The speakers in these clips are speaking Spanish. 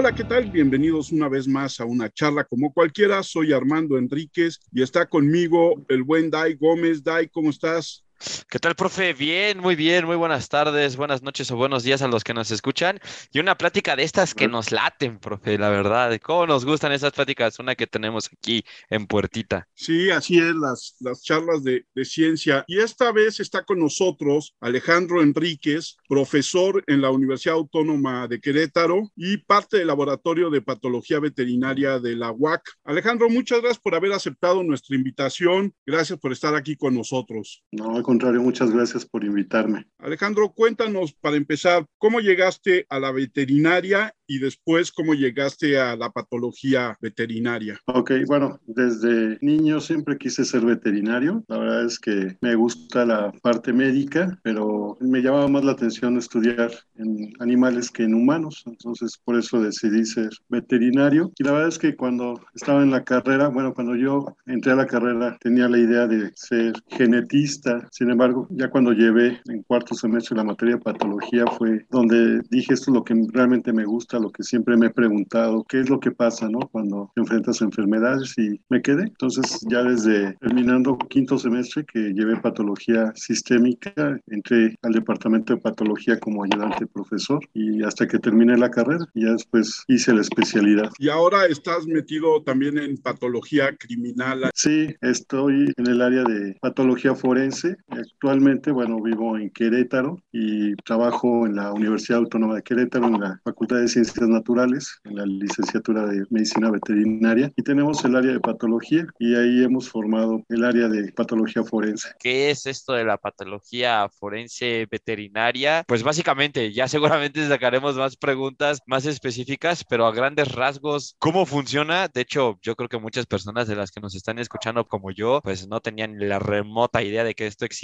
Hola, ¿qué tal? Bienvenidos una vez más a una charla como cualquiera. Soy Armando Enríquez y está conmigo el buen Dai Gómez. Dai, ¿cómo estás? ¿Qué tal, profe? Bien, muy bien, muy buenas tardes, buenas noches o buenos días a los que nos escuchan. Y una plática de estas que nos laten, profe, la verdad. ¿Cómo nos gustan esas pláticas? Una que tenemos aquí en Puertita. Sí, así es, las, las charlas de, de ciencia. Y esta vez está con nosotros Alejandro Enríquez, profesor en la Universidad Autónoma de Querétaro y parte del Laboratorio de Patología Veterinaria de la UAC. Alejandro, muchas gracias por haber aceptado nuestra invitación. Gracias por estar aquí con nosotros. No, contrario, muchas gracias por invitarme. Alejandro, cuéntanos para empezar, ¿cómo llegaste a la veterinaria y después cómo llegaste a la patología veterinaria? Ok, bueno, desde niño siempre quise ser veterinario. La verdad es que me gusta la parte médica, pero me llamaba más la atención estudiar en animales que en humanos. Entonces, por eso decidí ser veterinario. Y la verdad es que cuando estaba en la carrera, bueno, cuando yo entré a la carrera, tenía la idea de ser genetista sin embargo, ya cuando llevé en cuarto semestre la materia de patología fue donde dije esto es lo que realmente me gusta, lo que siempre me he preguntado, qué es lo que pasa, ¿no? Cuando te enfrentas a enfermedades y me quedé. Entonces, ya desde terminando quinto semestre que llevé patología sistémica, entré al departamento de patología como ayudante profesor y hasta que terminé la carrera, ya después hice la especialidad. Y ahora estás metido también en patología criminal. Sí, estoy en el área de patología forense Actualmente, bueno, vivo en Querétaro y trabajo en la Universidad Autónoma de Querétaro, en la Facultad de Ciencias Naturales, en la licenciatura de Medicina Veterinaria. Y tenemos el área de patología y ahí hemos formado el área de patología forense. ¿Qué es esto de la patología forense veterinaria? Pues básicamente, ya seguramente sacaremos más preguntas más específicas, pero a grandes rasgos, ¿cómo funciona? De hecho, yo creo que muchas personas de las que nos están escuchando como yo, pues no tenían la remota idea de que esto existía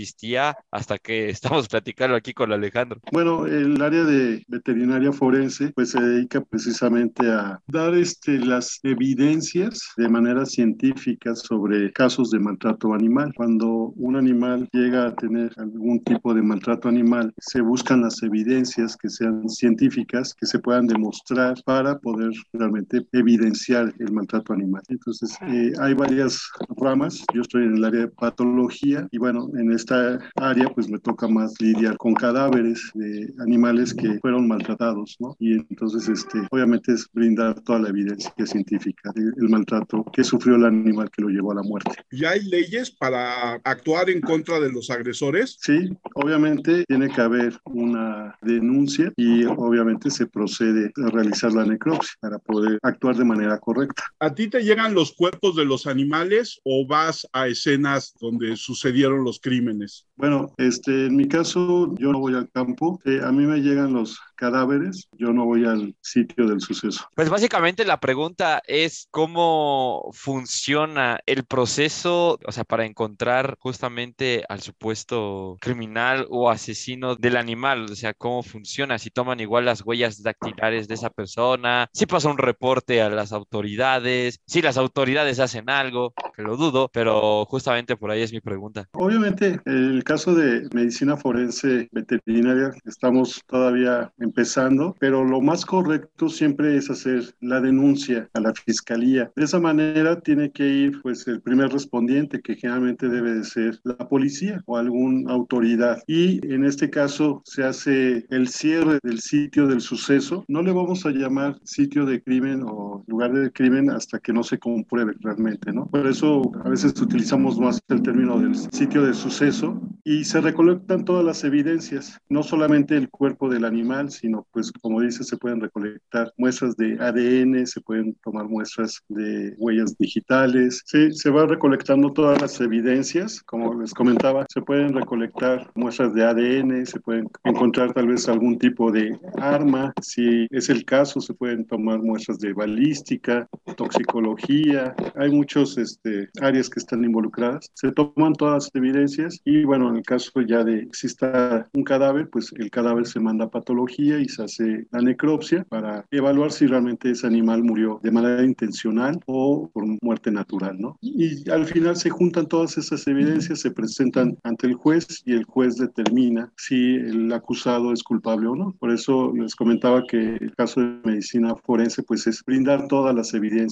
hasta que estamos platicando aquí con Alejandro. Bueno, el área de veterinaria forense pues se dedica precisamente a dar este, las evidencias de manera científica sobre casos de maltrato animal. Cuando un animal llega a tener algún tipo de maltrato animal, se buscan las evidencias que sean científicas, que se puedan demostrar para poder realmente evidenciar el maltrato animal. Entonces, eh, hay varias ramas. Yo estoy en el área de patología y bueno, en esta área pues me toca más lidiar con cadáveres de animales que fueron maltratados, ¿no? Y entonces este, obviamente es brindar toda la evidencia científica del maltrato que sufrió el animal que lo llevó a la muerte. ¿Y hay leyes para actuar en contra de los agresores? Sí, obviamente tiene que haber una denuncia y obviamente se procede a realizar la necropsia para poder actuar de manera correcta. ¿A ti te llegan los cuerpos de los animales o vas a escenas donde sucedieron los crímenes? Bueno, este, en mi caso, yo no voy al campo. Eh, a mí me llegan los cadáveres, yo no voy al sitio del suceso. Pues básicamente la pregunta es cómo funciona el proceso, o sea, para encontrar justamente al supuesto criminal o asesino del animal, o sea, cómo funciona, si toman igual las huellas dactilares de esa persona, si pasa un reporte a las autoridades, si las autoridades hacen algo, que lo dudo, pero justamente por ahí es mi pregunta. Obviamente, el caso de medicina forense veterinaria, estamos todavía empezando, pero lo más correcto siempre es hacer la denuncia a la fiscalía. De esa manera tiene que ir pues el primer respondiente, que generalmente debe de ser la policía o alguna autoridad. Y en este caso se hace el cierre del sitio del suceso. No le vamos a llamar sitio de crimen o lugar de crimen hasta que no se compruebe realmente, ¿no? Por eso a veces utilizamos más el término del sitio de suceso y se recolectan todas las evidencias, no solamente el cuerpo del animal, sino pues como dice, se pueden recolectar muestras de ADN, se pueden tomar muestras de huellas digitales, sí, se va recolectando todas las evidencias, como les comentaba, se pueden recolectar muestras de ADN, se pueden encontrar tal vez algún tipo de arma, si es el caso, se pueden tomar muestras de balística, toxicología, hay muchos este, áreas que están involucradas, se toman todas las evidencias y bueno, en el caso ya de exista un cadáver, pues el cadáver se manda a patología y se hace la necropsia para evaluar si realmente ese animal murió de manera intencional o por muerte natural, ¿no? Y al final se juntan todas esas evidencias, se presentan ante el juez y el juez determina si el acusado es culpable o no. Por eso les comentaba que el caso de medicina forense pues es brindar todas las evidencias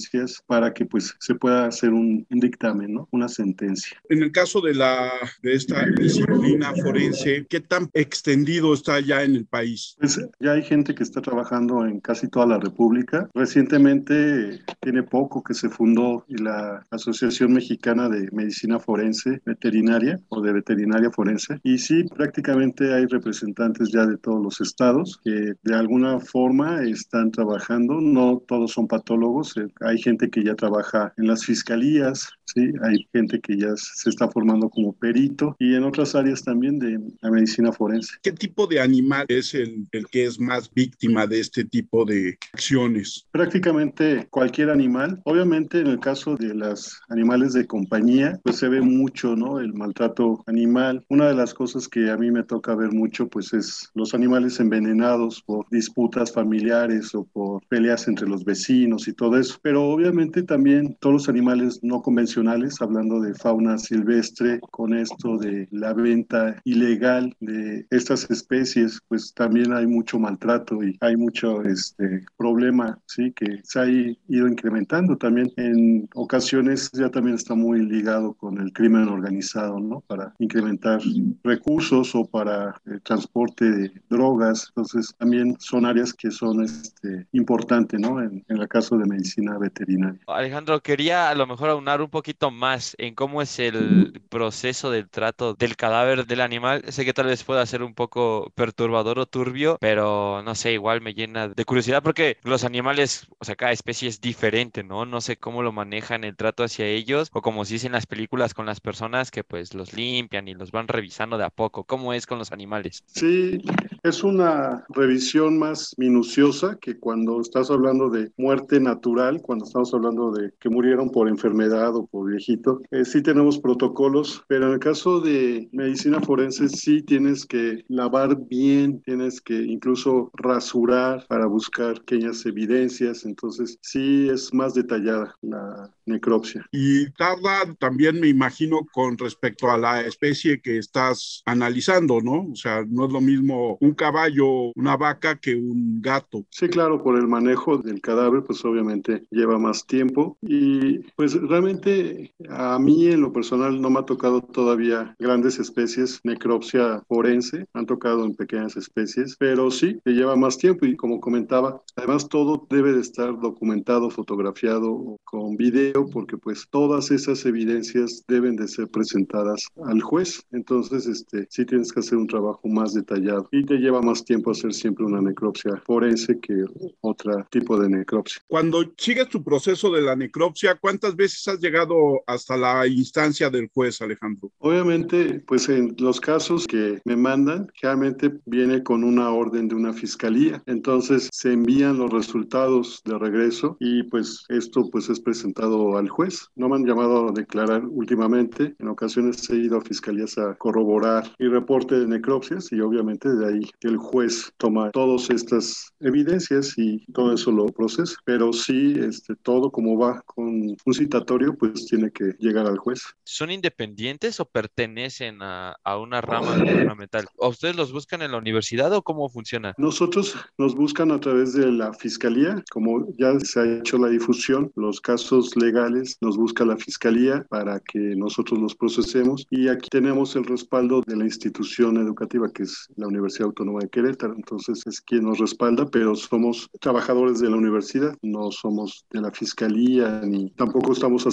para que pues se pueda hacer un, un dictamen, ¿no? Una sentencia. En el caso de la de esta disciplina forense, ¿qué tan extendido está ya en el país? Pues ya hay gente que está trabajando en casi toda la República. Recientemente tiene poco que se fundó la Asociación Mexicana de Medicina Forense Veterinaria o de Veterinaria Forense y sí, prácticamente hay representantes ya de todos los estados que de alguna forma están trabajando. No todos son patólogos, hay gente que ya trabaja en las fiscalías, sí, hay gente que ya se está formando como perito y en otras áreas también de la medicina forense. ¿Qué tipo de animal es el, el que es más víctima de este tipo de acciones? Prácticamente cualquier animal. Obviamente en el caso de los animales de compañía, pues se ve mucho, ¿no? El maltrato animal. Una de las cosas que a mí me toca ver mucho, pues es los animales envenenados por disputas familiares o por peleas entre los vecinos y todo eso. Pero obviamente también todos los animales no convencionales, hablando de fauna silvestre, con esto de la venta ilegal de estas especies, pues también hay mucho maltrato y hay mucho este, problema, ¿sí? Que se ha ido incrementando también. En ocasiones ya también está muy ligado con el crimen organizado, ¿no? Para incrementar recursos o para el transporte de drogas. Entonces también son áreas que son este, importantes, ¿no? En, en el caso de medicina veterinaria. Alejandro, quería a lo mejor aunar un poquito más en cómo es el proceso del trato del cadáver del animal. Sé que tal vez pueda ser un poco perturbador o turbio, pero no sé, igual me llena de curiosidad porque los animales, o sea, cada especie es diferente, ¿no? No sé cómo lo manejan el trato hacia ellos o como se dice en las películas con las personas que pues los limpian y los van revisando de a poco. ¿Cómo es con los animales? Sí, es una revisión más minuciosa que cuando estás hablando de muerte natural, cuando estamos hablando de que murieron por enfermedad o por viejito. Eh, sí tenemos protocolos, pero en el caso de medicina forense sí tienes que lavar bien, tienes que incluso rasurar para buscar pequeñas evidencias, entonces sí es más detallada la necropsia. Y tarda también, me imagino, con respecto a la especie que estás analizando, ¿no? O sea, no es lo mismo un caballo, una vaca que un gato. Sí, claro, por el manejo del cadáver, pues obviamente lleva más tiempo y pues realmente a mí en lo personal no me ha tocado todavía grandes especies, necropsia forense, han tocado en pequeñas especies, pero sí, que lleva más tiempo y como comentaba, además todo debe de estar documentado, fotografiado con video, porque pues todas esas evidencias deben de ser presentadas al juez, entonces este, sí tienes que hacer un trabajo más detallado y te lleva más tiempo hacer siempre una necropsia forense que otro tipo de necropsia. Cuando sigues tu proceso de la necropsia, ¿cuántas veces has llegado hasta la instancia del juez, Alejandro? Obviamente, pues en los casos que me mandan, generalmente viene con una orden de una fiscalía. Entonces se envían los resultados de regreso y pues esto pues es presentado al juez. No me han llamado a declarar últimamente. En ocasiones he ido a fiscalías a corroborar mi reporte de necropsias y obviamente de ahí el juez toma todas estas evidencias y todo eso lo procesa. Pero sí, este, todo como va con un citatorio, pues tiene que llegar al juez. ¿Son independientes o pertenecen a, a una rama gubernamental? ¿O ustedes los buscan en la universidad o cómo funciona? Nosotros nos buscan a través de la fiscalía, como ya se ha hecho la difusión, los casos legales nos busca la fiscalía para que nosotros los procesemos y aquí tenemos el respaldo de la institución educativa que es la Universidad Autónoma de Querétaro, entonces es quien nos respalda, pero somos trabajadores de la universidad, no somos de la fiscalía ni tampoco estamos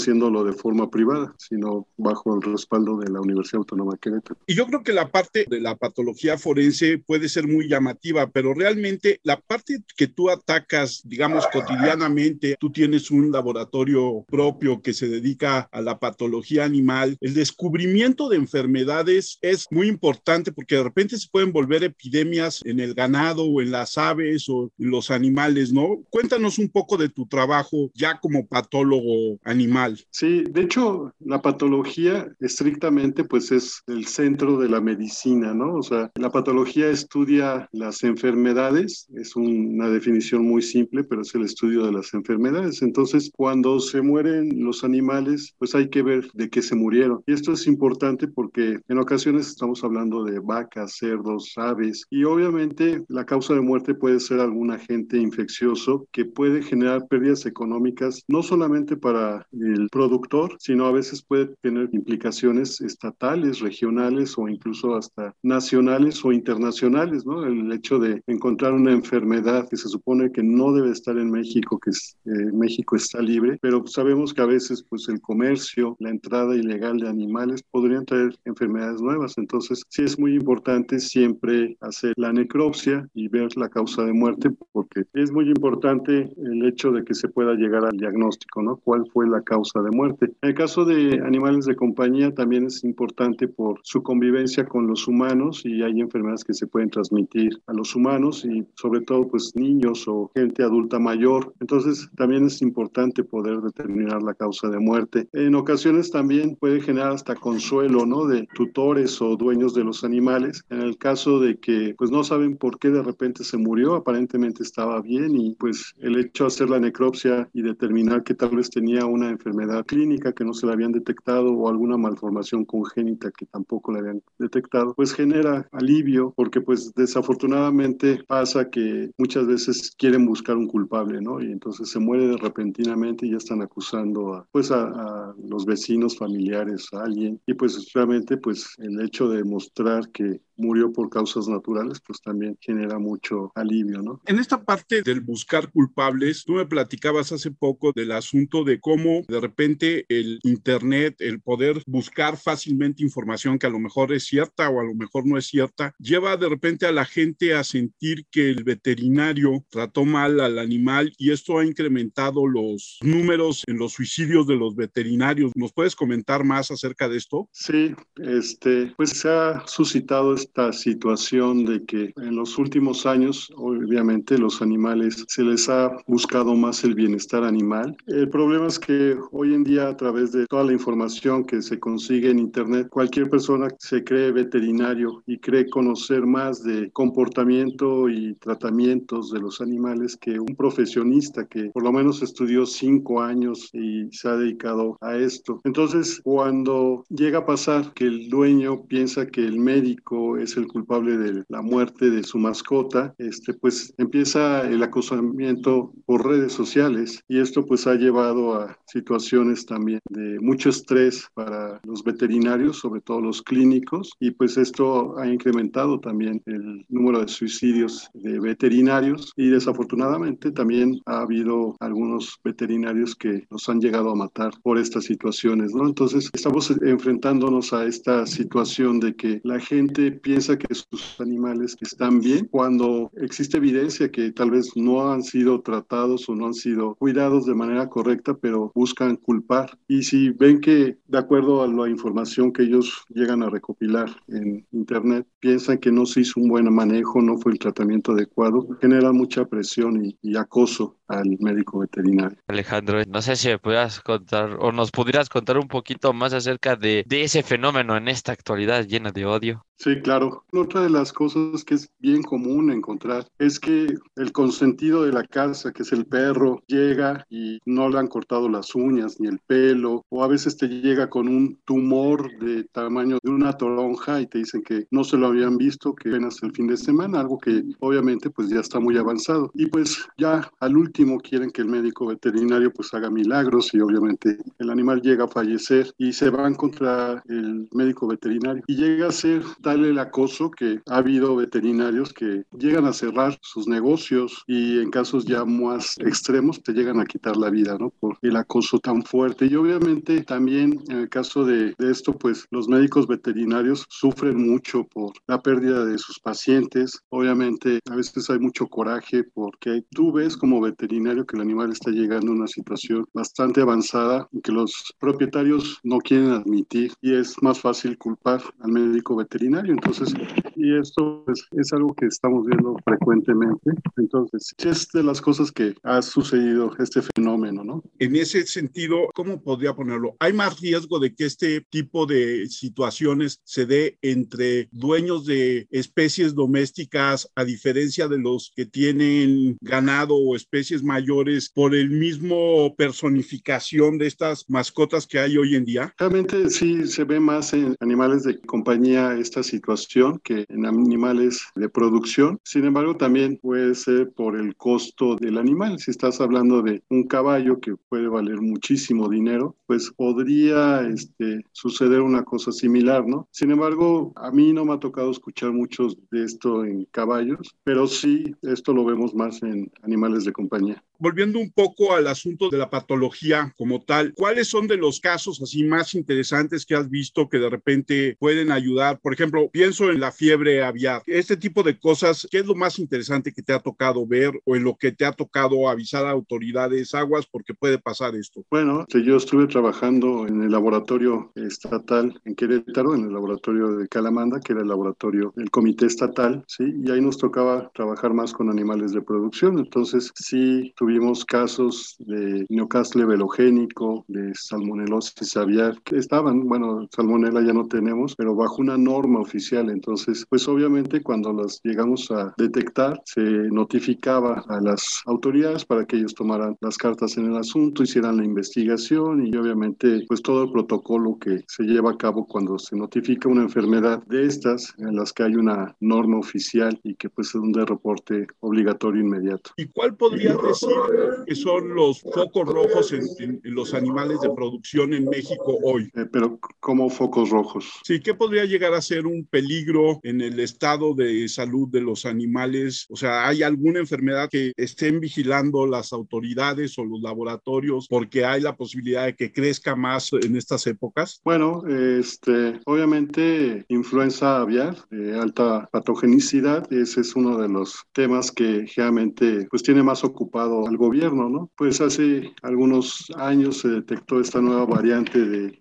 de forma privada, sino bajo el respaldo de la Universidad Autónoma de Querétaro. Y yo creo que la parte de la patología forense puede ser muy llamativa, pero realmente la parte que tú atacas, digamos, cotidianamente, tú tienes un laboratorio propio que se dedica a la patología animal, el descubrimiento de enfermedades es muy importante porque de repente se pueden volver epidemias en el ganado o en las aves o en los animales, ¿no? Cuéntanos un poco de tu trabajo ya como patólogo animal. Sí, Sí, de hecho, la patología estrictamente pues es el centro de la medicina, ¿no? O sea, la patología estudia las enfermedades, es una definición muy simple, pero es el estudio de las enfermedades. Entonces, cuando se mueren los animales, pues hay que ver de qué se murieron. Y esto es importante porque en ocasiones estamos hablando de vacas, cerdos, aves, y obviamente la causa de muerte puede ser algún agente infeccioso que puede generar pérdidas económicas, no solamente para el productor, sino a veces puede tener implicaciones estatales, regionales o incluso hasta nacionales o internacionales, ¿no? El hecho de encontrar una enfermedad que se supone que no debe estar en México, que eh, México está libre, pero sabemos que a veces pues el comercio, la entrada ilegal de animales podrían traer enfermedades nuevas. Entonces, sí es muy importante siempre hacer la necropsia y ver la causa de muerte, porque es muy importante el hecho de que se pueda llegar al diagnóstico, ¿no? ¿Cuál fue la causa de muerte. En el caso de animales de compañía también es importante por su convivencia con los humanos y hay enfermedades que se pueden transmitir a los humanos y sobre todo pues niños o gente adulta mayor. Entonces también es importante poder determinar la causa de muerte. En ocasiones también puede generar hasta consuelo, ¿no? De tutores o dueños de los animales. En el caso de que pues no saben por qué de repente se murió, aparentemente estaba bien y pues el hecho de hacer la necropsia y determinar que tal vez tenía una enfermedad clínica que no se le habían detectado o alguna malformación congénita que tampoco le habían detectado, pues genera alivio porque pues desafortunadamente pasa que muchas veces quieren buscar un culpable, ¿no? Y entonces se muere repentinamente y ya están acusando a, pues a, a los vecinos, familiares, a alguien. Y pues realmente pues el hecho de mostrar que murió por causas naturales, pues también genera mucho alivio, ¿no? En esta parte del buscar culpables, tú me platicabas hace poco del asunto de cómo de repente el Internet, el poder buscar fácilmente información que a lo mejor es cierta o a lo mejor no es cierta, lleva de repente a la gente a sentir que el veterinario trató mal al animal y esto ha incrementado los números en los suicidios de los veterinarios. ¿Nos puedes comentar más acerca de esto? Sí, este, pues se ha suscitado esta situación de que en los últimos años, obviamente, los animales se les ha buscado más el bienestar animal. El problema es que hoy en día, a través de toda la información que se consigue en Internet, cualquier persona se cree veterinario y cree conocer más de comportamiento y tratamientos de los animales que un profesionista que por lo menos estudió cinco años y se ha dedicado a esto. Entonces, cuando llega a pasar que el dueño piensa que el médico es el culpable de la muerte de su mascota, este, pues empieza el acosamiento por redes sociales y esto pues ha llevado a situaciones también de mucho estrés para los veterinarios, sobre todo los clínicos, y pues esto ha incrementado también el número de suicidios de veterinarios y desafortunadamente también ha habido algunos veterinarios que nos han llegado a matar por estas situaciones, ¿no? Entonces estamos enfrentándonos a esta situación de que la gente piensa que sus animales están bien cuando existe evidencia que tal vez no han sido tratados o no han sido cuidados de manera correcta, pero buscan culpar. Y si ven que de acuerdo a la información que ellos llegan a recopilar en Internet, piensan que no se hizo un buen manejo, no fue el tratamiento adecuado, genera mucha presión y, y acoso al médico veterinario. Alejandro, no sé si me pudieras contar o nos pudieras contar un poquito más acerca de, de ese fenómeno en esta actualidad llena de odio. Sí, claro. Otra de las cosas que es bien común encontrar es que el consentido de la casa, que es el perro, llega y no le han cortado las uñas ni el pelo, o a veces te llega con un tumor de tamaño de una toronja y te dicen que no se lo habían visto, que apenas el fin de semana, algo que obviamente pues ya está muy avanzado. Y pues ya al último quieren que el médico veterinario pues haga milagros y obviamente el animal llega a fallecer y se van contra el médico veterinario y llega a ser el acoso que ha habido veterinarios que llegan a cerrar sus negocios y en casos ya más extremos te llegan a quitar la vida, ¿no? Por el acoso tan fuerte. Y obviamente también en el caso de, de esto, pues los médicos veterinarios sufren mucho por la pérdida de sus pacientes. Obviamente a veces hay mucho coraje porque tú ves como veterinario que el animal está llegando a una situación bastante avanzada y que los propietarios no quieren admitir y es más fácil culpar al médico veterinario veterinario. Entonces, y esto pues, es algo que estamos viendo frecuentemente. Entonces, es de las cosas que ha sucedido este fenómeno, ¿no? En ese sentido, ¿cómo podría ponerlo? ¿Hay más riesgo de que este tipo de situaciones se dé entre dueños de especies domésticas a diferencia de los que tienen ganado o especies mayores por el mismo personificación de estas mascotas que hay hoy en día? Realmente sí se ve más en animales de compañía esta situación que en animales de producción. Sin embargo, también puede ser por el costo del animal. Si estás hablando de un caballo que puede valer muchísimo dinero, pues podría este, suceder una cosa similar, ¿no? Sin embargo, a mí no me ha tocado escuchar muchos de esto en caballos, pero sí, esto lo vemos más en animales de compañía volviendo un poco al asunto de la patología como tal, ¿cuáles son de los casos así más interesantes que has visto que de repente pueden ayudar? Por ejemplo, pienso en la fiebre aviar. Este tipo de cosas, ¿qué es lo más interesante que te ha tocado ver o en lo que te ha tocado avisar a autoridades aguas porque puede pasar esto? Bueno, yo estuve trabajando en el laboratorio estatal en Querétaro, en el laboratorio de Calamanda, que era el laboratorio del comité estatal, ¿sí? Y ahí nos tocaba trabajar más con animales de producción. Entonces, sí, tuvimos tuvimos casos de neocastle velogénico, de salmonelosis aviar, que estaban, bueno, salmonela ya no tenemos, pero bajo una norma oficial. Entonces, pues obviamente cuando las llegamos a detectar, se notificaba a las autoridades para que ellos tomaran las cartas en el asunto, hicieran la investigación y obviamente pues todo el protocolo que se lleva a cabo cuando se notifica una enfermedad de estas, en las que hay una norma oficial y que pues es un de reporte obligatorio inmediato. ¿Y cuál podría decir que son los focos rojos en, los animales de producción en México hoy. Eh, pero, ¿cómo focos rojos? Sí, ¿qué podría llegar a ser un peligro en el estado de salud de los animales? O sea, ¿hay alguna enfermedad que estén vigilando las autoridades o los laboratorios porque hay la posibilidad de que crezca más en estas épocas? Bueno, este, obviamente, influenza aviar de alta patogenicidad, ese es uno de los temas que generalmente pues tiene más ocupado al gobierno, ¿no? Pues hace algunos años se detectó esta nueva variante de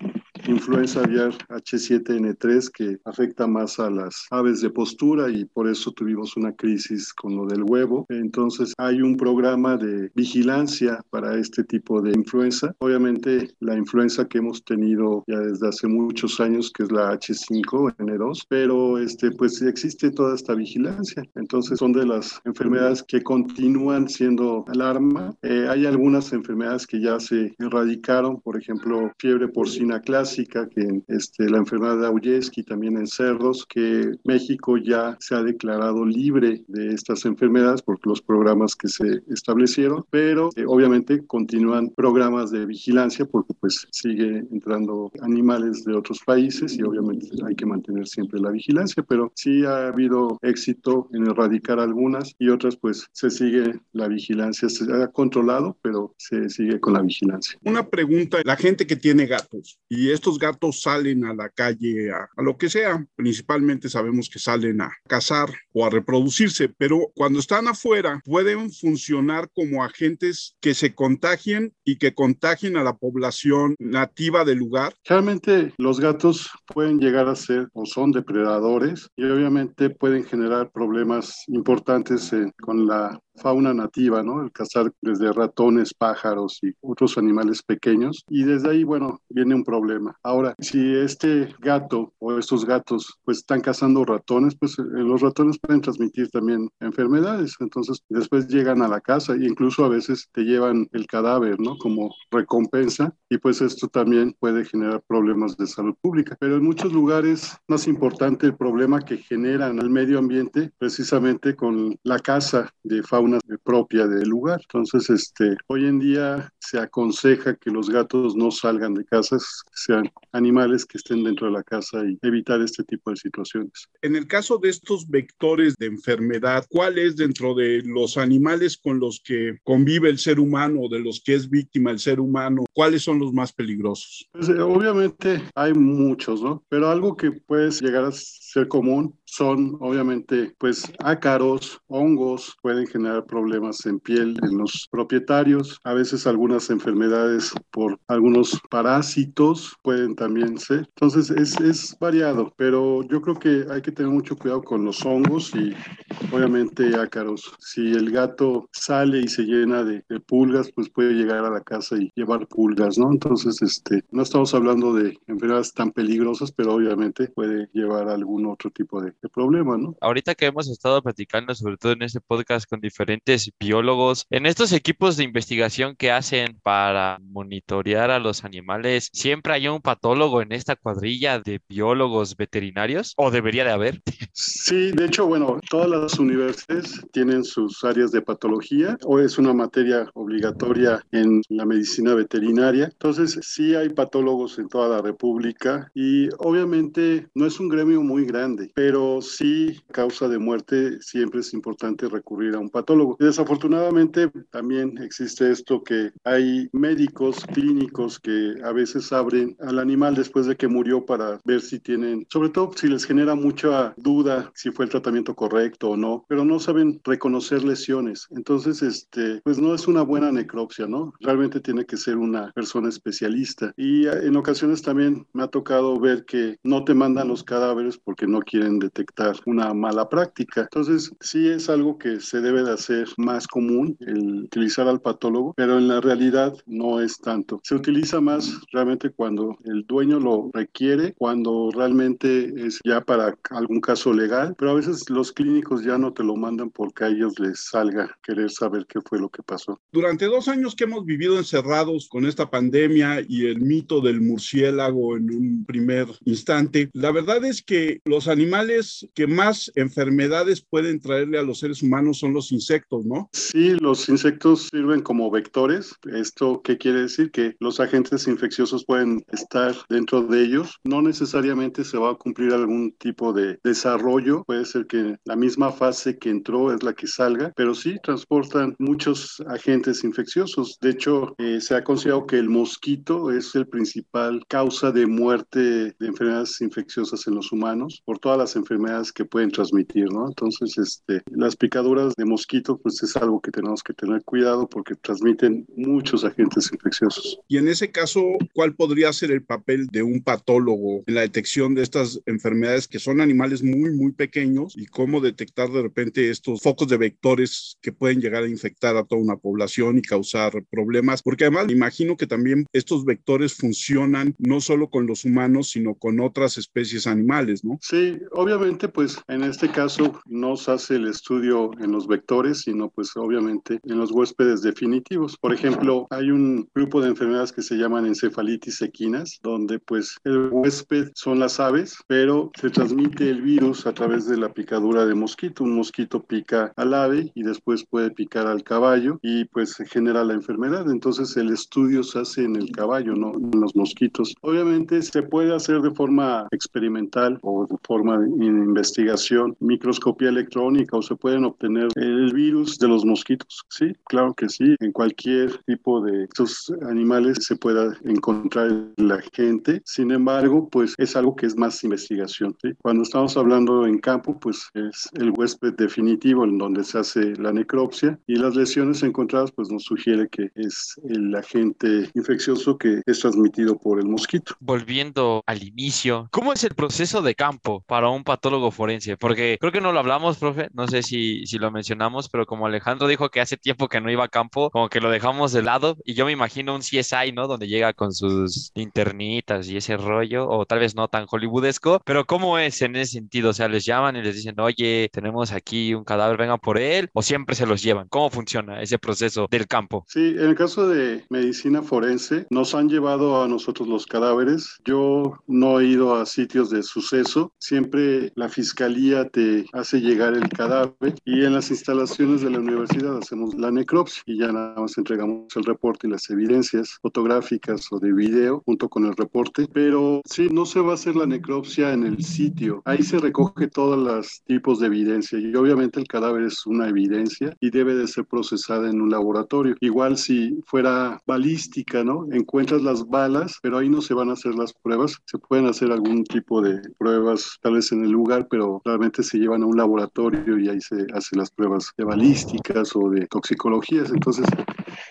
influenza aviar H7N3 que afecta más a las aves de postura y por eso tuvimos una crisis con lo del huevo. Entonces hay un programa de vigilancia para este tipo de influenza. Obviamente la influenza que hemos tenido ya desde hace muchos años que es la H5N2, pero este pues existe toda esta vigilancia. Entonces son de las enfermedades que continúan siendo alarma. Eh, hay algunas enfermedades que ya se erradicaron, por ejemplo, fiebre porcina clásica que este, la enfermedad de Auyeski también en cerdos, que México ya se ha declarado libre de estas enfermedades por los programas que se establecieron, pero eh, obviamente continúan programas de vigilancia porque pues sigue entrando animales de otros países y obviamente hay que mantener siempre la vigilancia, pero sí ha habido éxito en erradicar algunas y otras pues se sigue la vigilancia, se ha controlado, pero se sigue con la vigilancia. Una pregunta, la gente que tiene gatos y estos gatos salen a la calle, a, lo que sea, principalmente sabemos que salen a cazar o a reproducirse, pero cuando están afuera pueden funcionar como agentes que se contagien y que contagien a la población nativa del lugar. Realmente los gatos pueden llegar a ser o son depredadores y obviamente pueden generar problemas importantes con la fauna nativa, ¿no? El cazar desde ratones, pájaros y otros animales pequeños. Y desde ahí, bueno, viene un problema. Ahora, si este gato o estos gatos pues están cazando ratones, pues eh, los ratones pueden transmitir también enfermedades. Entonces, después llegan a la casa e incluso a veces te llevan el cadáver, ¿no? Como recompensa. Y pues esto también puede generar problemas de salud pública. Pero en muchos lugares, más importante el problema que generan al medio ambiente, precisamente con la caza de fauna propia del lugar. Entonces, este, hoy en día se aconseja que los gatos no salgan de casas, sean animales que estén dentro de la casa y evitar este tipo de situaciones. En el caso de estos vectores de enfermedad, ¿cuál es dentro de los animales con los que convive el ser humano o de los que es víctima el ser humano? ¿Cuáles son los más peligrosos? Pues, eh, obviamente hay muchos, ¿no? Pero algo que puede llegar a ser común son obviamente pues ácaros, hongos, pueden generar problemas en piel en los propietarios. A veces algunas enfermedades por algunos parásitos pueden también ser. Entonces es, es variado, pero yo creo que hay que tener mucho cuidado con los hongos y obviamente ácaros. Si el gato sale y se llena de, de pulgas, pues puede llegar a la casa y llevar pulgas, ¿no? Entonces, este, no estamos hablando de enfermedades tan peligrosas, pero obviamente puede llevar algún otro tipo de, de problema, ¿no? Ahorita que hemos estado platicando, sobre todo en este podcast con diferentes biólogos, en estos equipos de investigación que hacen para monitorear a los animales, ¿siempre hay un patólogo en esta cuadrilla de biólogos veterinarios? ¿O debería de haber? Sí, de hecho, bueno, todas las universidades tienen sus áreas de patología o es una materia obligatoria en la medicina veterinaria. Entonces, sí hay patólogos en toda la República y obviamente no es un gremio muy grande, pero sí causa de muerte siempre es importante recurrir a un patólogo. Desafortunadamente también existe esto que hay médicos clínicos que a veces abren al animal después de que murió para ver si tienen, sobre todo si les genera mucha duda si fue el tratamiento correcto o no, pero no saben reconocer lesiones. Entonces, este, pues no es una buena necropsia, ¿no? Realmente tiene que ser una persona especialista. Y en ocasiones también me ha tocado ver que no te mandan los cadáveres porque no quieren detectar una mala práctica. Entonces, sí es algo que se debe de hacer más común, el utilizar al patólogo, pero en la realidad no es tanto. Se utiliza más realmente cuando el dueño lo requiere, cuando realmente es ya para algún caso legal, pero a veces los clínicos ya no te lo mandan porque a ellos les salga querer saber qué fue lo que pasó. Durante dos años que hemos vivido encerrados con esta pandemia y el mito del murciélago en un primer instante, la verdad es que los animales que más enfermedades pueden traerle a los seres humanos son los insectos, ¿no? Sí, los insectos sirven como vectores. ¿Esto qué quiere decir? Que los agentes infecciosos pueden estar dentro de ellos. No necesariamente se va a cumplir algún tipo de desarrollo. Puede ser que la misma fase que entró es la que salga, pero sí transportan muchos agentes infecciosos. De hecho, eh, se ha considerado que el mosquito es el principal causa de muerte de enfermedades infecciosas en los humanos por todas las enfermedades que pueden transmitir, ¿no? Entonces, este, las picaduras de mosquito, pues es algo que tenemos que tener cuidado porque transmiten muchos agentes infecciosos. Y en ese caso, ¿cuál podría ser el papel de un patólogo en la detección de estas enfermedades que son animales muy, muy pequeños y cómo detectar de repente estos focos de vectores que pueden llegar a infectar a toda una población y causar problemas? Porque además me imagino que también estos vectores funcionan no solo con los humanos, sino con otras especies animales, ¿no? Sí, obviamente, pues en este caso no se hace el estudio en los vectores, sino pues obviamente en los huéspedes definitivos. Por ejemplo, hay un grupo de enfermedades que se llaman encefalitis equinas, donde pues el huésped son las aves, pero se transmite el virus a través de la picadura de mosquito. Un mosquito pica al ave y después puede picar al caballo y pues se genera la enfermedad. Entonces el estudio se hace en el caballo, no en los mosquitos. Obviamente se puede hacer de forma experimental o de forma de investigación, microscopía electrónica o se pueden obtener el virus de los mosquitos. Sí, claro que sí. En cualquier tipo de estos animales se pueda encontrar la gente. Sin embargo, pues es algo que es más investigación. ¿sí? Cuando estamos hablando en campo, pues es el huésped definitivo en donde se hace la necropsia y las lesiones encontradas pues nos sugiere que es el agente infeccioso que es transmitido por el mosquito. Volviendo al inicio, ¿cómo es el proceso de campo para un patólogo forense? Porque creo que no lo hablamos, profe, no sé si, si lo mencionamos, pero como Alejandro dijo que hace tiempo que no iba a campo, como que lo dejamos de lado y yo me imagino un CSI, ¿no? Donde llega con sus linternitas y ese rollo, o tal vez no tan hollywoodesco, pero ¿cómo es en ese sentido? O sea, les llaman y les dicen, oye, tenemos aquí un cadáver, vengan por él, o siempre se los llevan. ¿Cómo funciona ese proceso del campo? Sí, en el caso de medicina forense, nos han llevado a nosotros los cadáveres. Yo no he ido a sitios de suceso, siempre la fiscalía te hace llegar el cadáver y en las instalaciones de la universidad hacemos la necropsia y ya nada más entregamos el reporte y las evidencias fotográficas o de video junto con el reporte, pero sí, no se va a hacer la necropsia en el sitio, ahí se recoge todos los tipos de evidencia y obviamente el cadáver es una evidencia y debe de ser procesada en un laboratorio. Igual si fuera balística, ¿no? Encuentras las balas, pero ahí no se van a hacer las pruebas, se pueden hacer algún tipo de pruebas tal vez en el lugar, pero realmente se llevan a un laboratorio y ahí se hacen las pruebas de balísticas o de toxicologías. Entonces,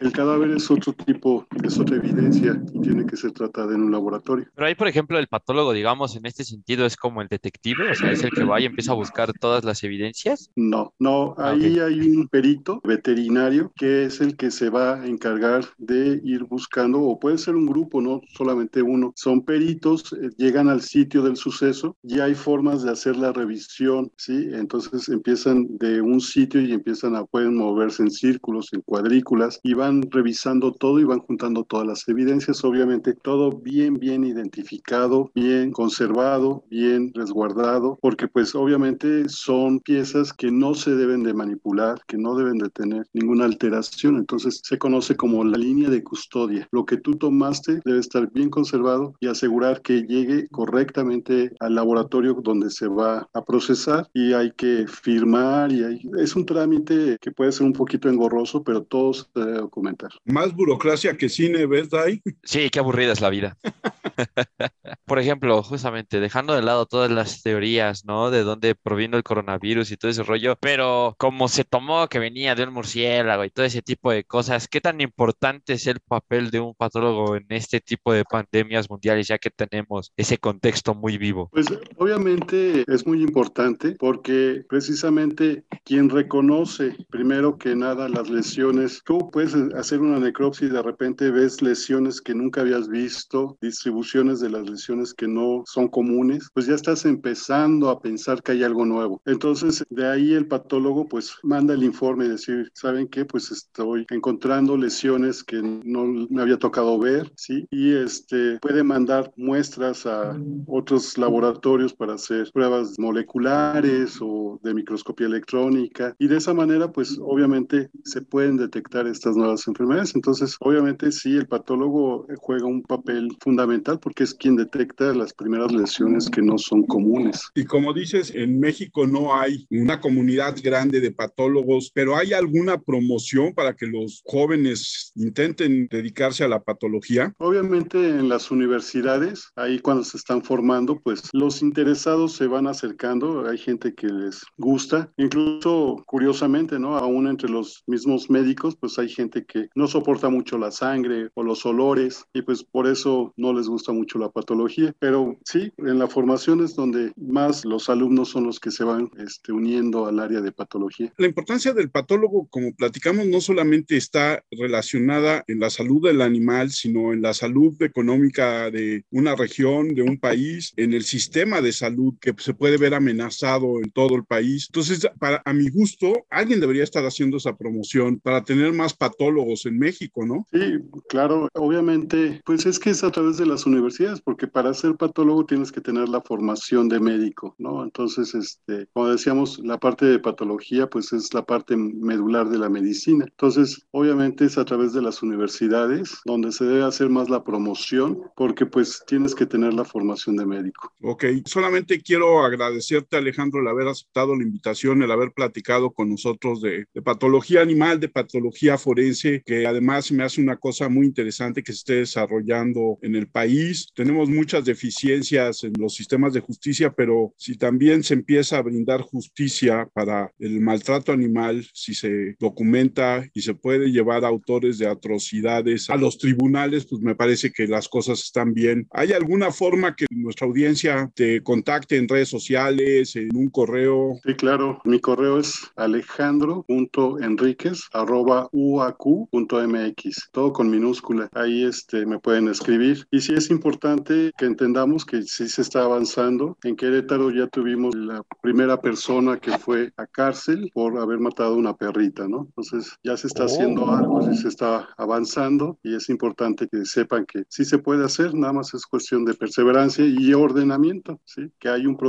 el cadáver es otro tipo, es otra evidencia y tiene que ser tratada en un laboratorio. Pero ahí, por ejemplo, el patólogo, digamos, en este sentido es como el detective, o sea, es el que va y empieza a buscar todas las evidencias. No, no, ah, ahí hay un perito veterinario que es el que se va a encargar de ir buscando, o puede ser un grupo, no solamente uno. Son peritos, eh, llegan al sitio del suceso y hay formas de hacer la revisión, ¿sí? Entonces empiezan de un sitio y empiezan a, pueden moverse en círculos, en cuadrículas y van revisando todo y van juntando todas las evidencias, obviamente todo bien, bien identificado, bien conservado, bien resguardado, porque pues obviamente son piezas que no se deben de manipular, que no deben de tener ninguna alteración, entonces se conoce como la línea de custodia. Lo que tú tomaste debe estar bien conservado y asegurar que llegue correctamente al laboratorio donde se va a procesar y hay que firmar y hay, es un trámite que puede ser un poquito engorroso, pero todo se debe documentar. Más burocracia que cine, ¿ves, Dai? Sí, qué aburrida es la vida. Por ejemplo, justamente dejando de lado todas las teorías, ¿no? De dónde provino el coronavirus y todo ese rollo, pero como se tomó que venía de un murciélago y todo ese tipo de cosas, ¿qué tan importante es el papel de un patólogo en este tipo de pandemias mundiales, ya que tenemos ese contexto muy vivo? Pues obviamente es muy importante porque precisamente quien reconoce primero que nada las lesiones, tú puedes hacer una necropsia y de repente ves lesiones que nunca habías visto, distribuciones de las lesiones que no son comunes, pues ya estás empezando a pensar que hay algo nuevo. Entonces, de ahí el patólogo pues manda el informe y decir, ¿saben qué? Pues estoy encontrando lesiones que no me había tocado ver, ¿sí? Y este puede mandar muestras a otros laboratorios para hacer pruebas moleculares o de microscopía electrónica y de esa manera pues obviamente se pueden detectar estas nuevas enfermedades. Entonces, obviamente sí, el patólogo juega un papel fundamental porque es quien detecta las primeras lesiones que no son comunes. Y como dices, en México no hay una comunidad grande de patólogos, pero ¿hay alguna promoción para que los jóvenes intenten dedicarse a la patología? Obviamente en las universidades, ahí cuando se están formando, pues los interesados se van acercando, hay gente que les gusta, incluso curiosamente, ¿no? Aún entre los mismos médicos, pues hay gente que no soporta mucho la sangre o los olores y pues por eso no les gusta mucho la patología. Pero sí, en la formación es donde más los alumnos son los que se van este, uniendo al área de patología. La importancia del patólogo, como platicamos, no solamente está relacionada en la salud del animal, sino en la salud económica de una región, de un país, en el sistema de salud que se puede ver amenazado en todo el país. Entonces, para, a mi gusto, alguien debería estar haciendo esa promoción para tener más patólogos en México, ¿no? Sí, claro, obviamente, pues es que es a través de las universidades, porque para ser patólogo tienes que tener la formación de médico, ¿no? Entonces, este, como decíamos, la parte de patología, pues es la parte medular de la medicina. Entonces, obviamente es a través de las universidades donde se debe hacer más la promoción, porque pues tienes que tener la formación de médico. Ok, solamente quiero agradecerte, Alejandro, el haber aceptado la invitación, el haber platicado con nosotros de, de patología animal, de patología forense, que además me hace una cosa muy interesante que se esté desarrollando en el país. Tenemos muchas deficiencias en los sistemas de justicia, pero si también se empieza a brindar justicia para el maltrato animal, si se documenta y se puede llevar a autores de atrocidades a los tribunales, pues me parece que las cosas están bien. ¿Hay alguna forma que nuestra audiencia te contacte en redes sociales, en un correo? Sí, claro. Mi correo es alejandro.enriquez.uaq.mx, todo con minúscula. Ahí este, me pueden escribir. Y sí es importante que entendamos que sí se está avanzando. En Querétaro ya tuvimos la primera persona que fue a cárcel por haber matado a una perrita, ¿no? Entonces ya se está haciendo Oh. algo, sí se está avanzando y es importante que sepan que sí se puede hacer, nada más es cuestión de perseverancia y ordenamiento, ¿sí? Que hay un proceso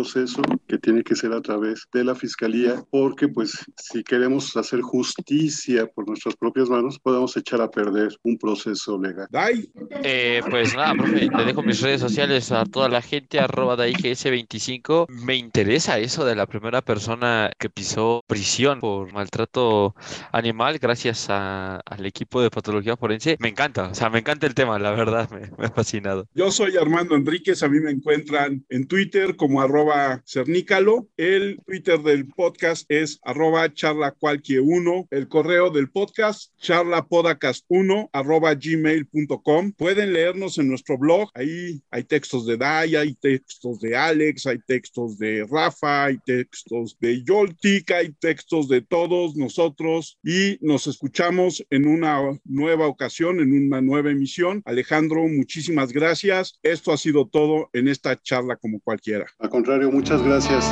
que tiene que ser a través de la fiscalía porque pues si queremos hacer justicia por nuestras propias manos, podemos echar a perder un proceso legal. Dai. Eh, pues nada, profe, te dejo mis redes sociales a toda la gente, arroba DaiGS25. Me interesa eso de la primera persona que pisó prisión por maltrato animal gracias al equipo de patología forense. Me encanta, o sea, me encanta el tema, la verdad, me, me ha fascinado. Yo soy Armando Enríquez, a mí me encuentran en Twitter como arroba cernícalo. El Twitter del podcast es arroba charlacualquie1. El correo del podcast charlapodcast1 arroba gmail.com. Pueden leernos en nuestro blog. Ahí hay textos de Daya, hay textos de Alex, hay textos de Rafa, hay textos de Yoltik, hay textos de todos nosotros y nos escuchamos en una nueva ocasión, en una nueva emisión. Alejandro, muchísimas gracias. Esto ha sido todo en esta charla como cualquiera. Al muchas gracias.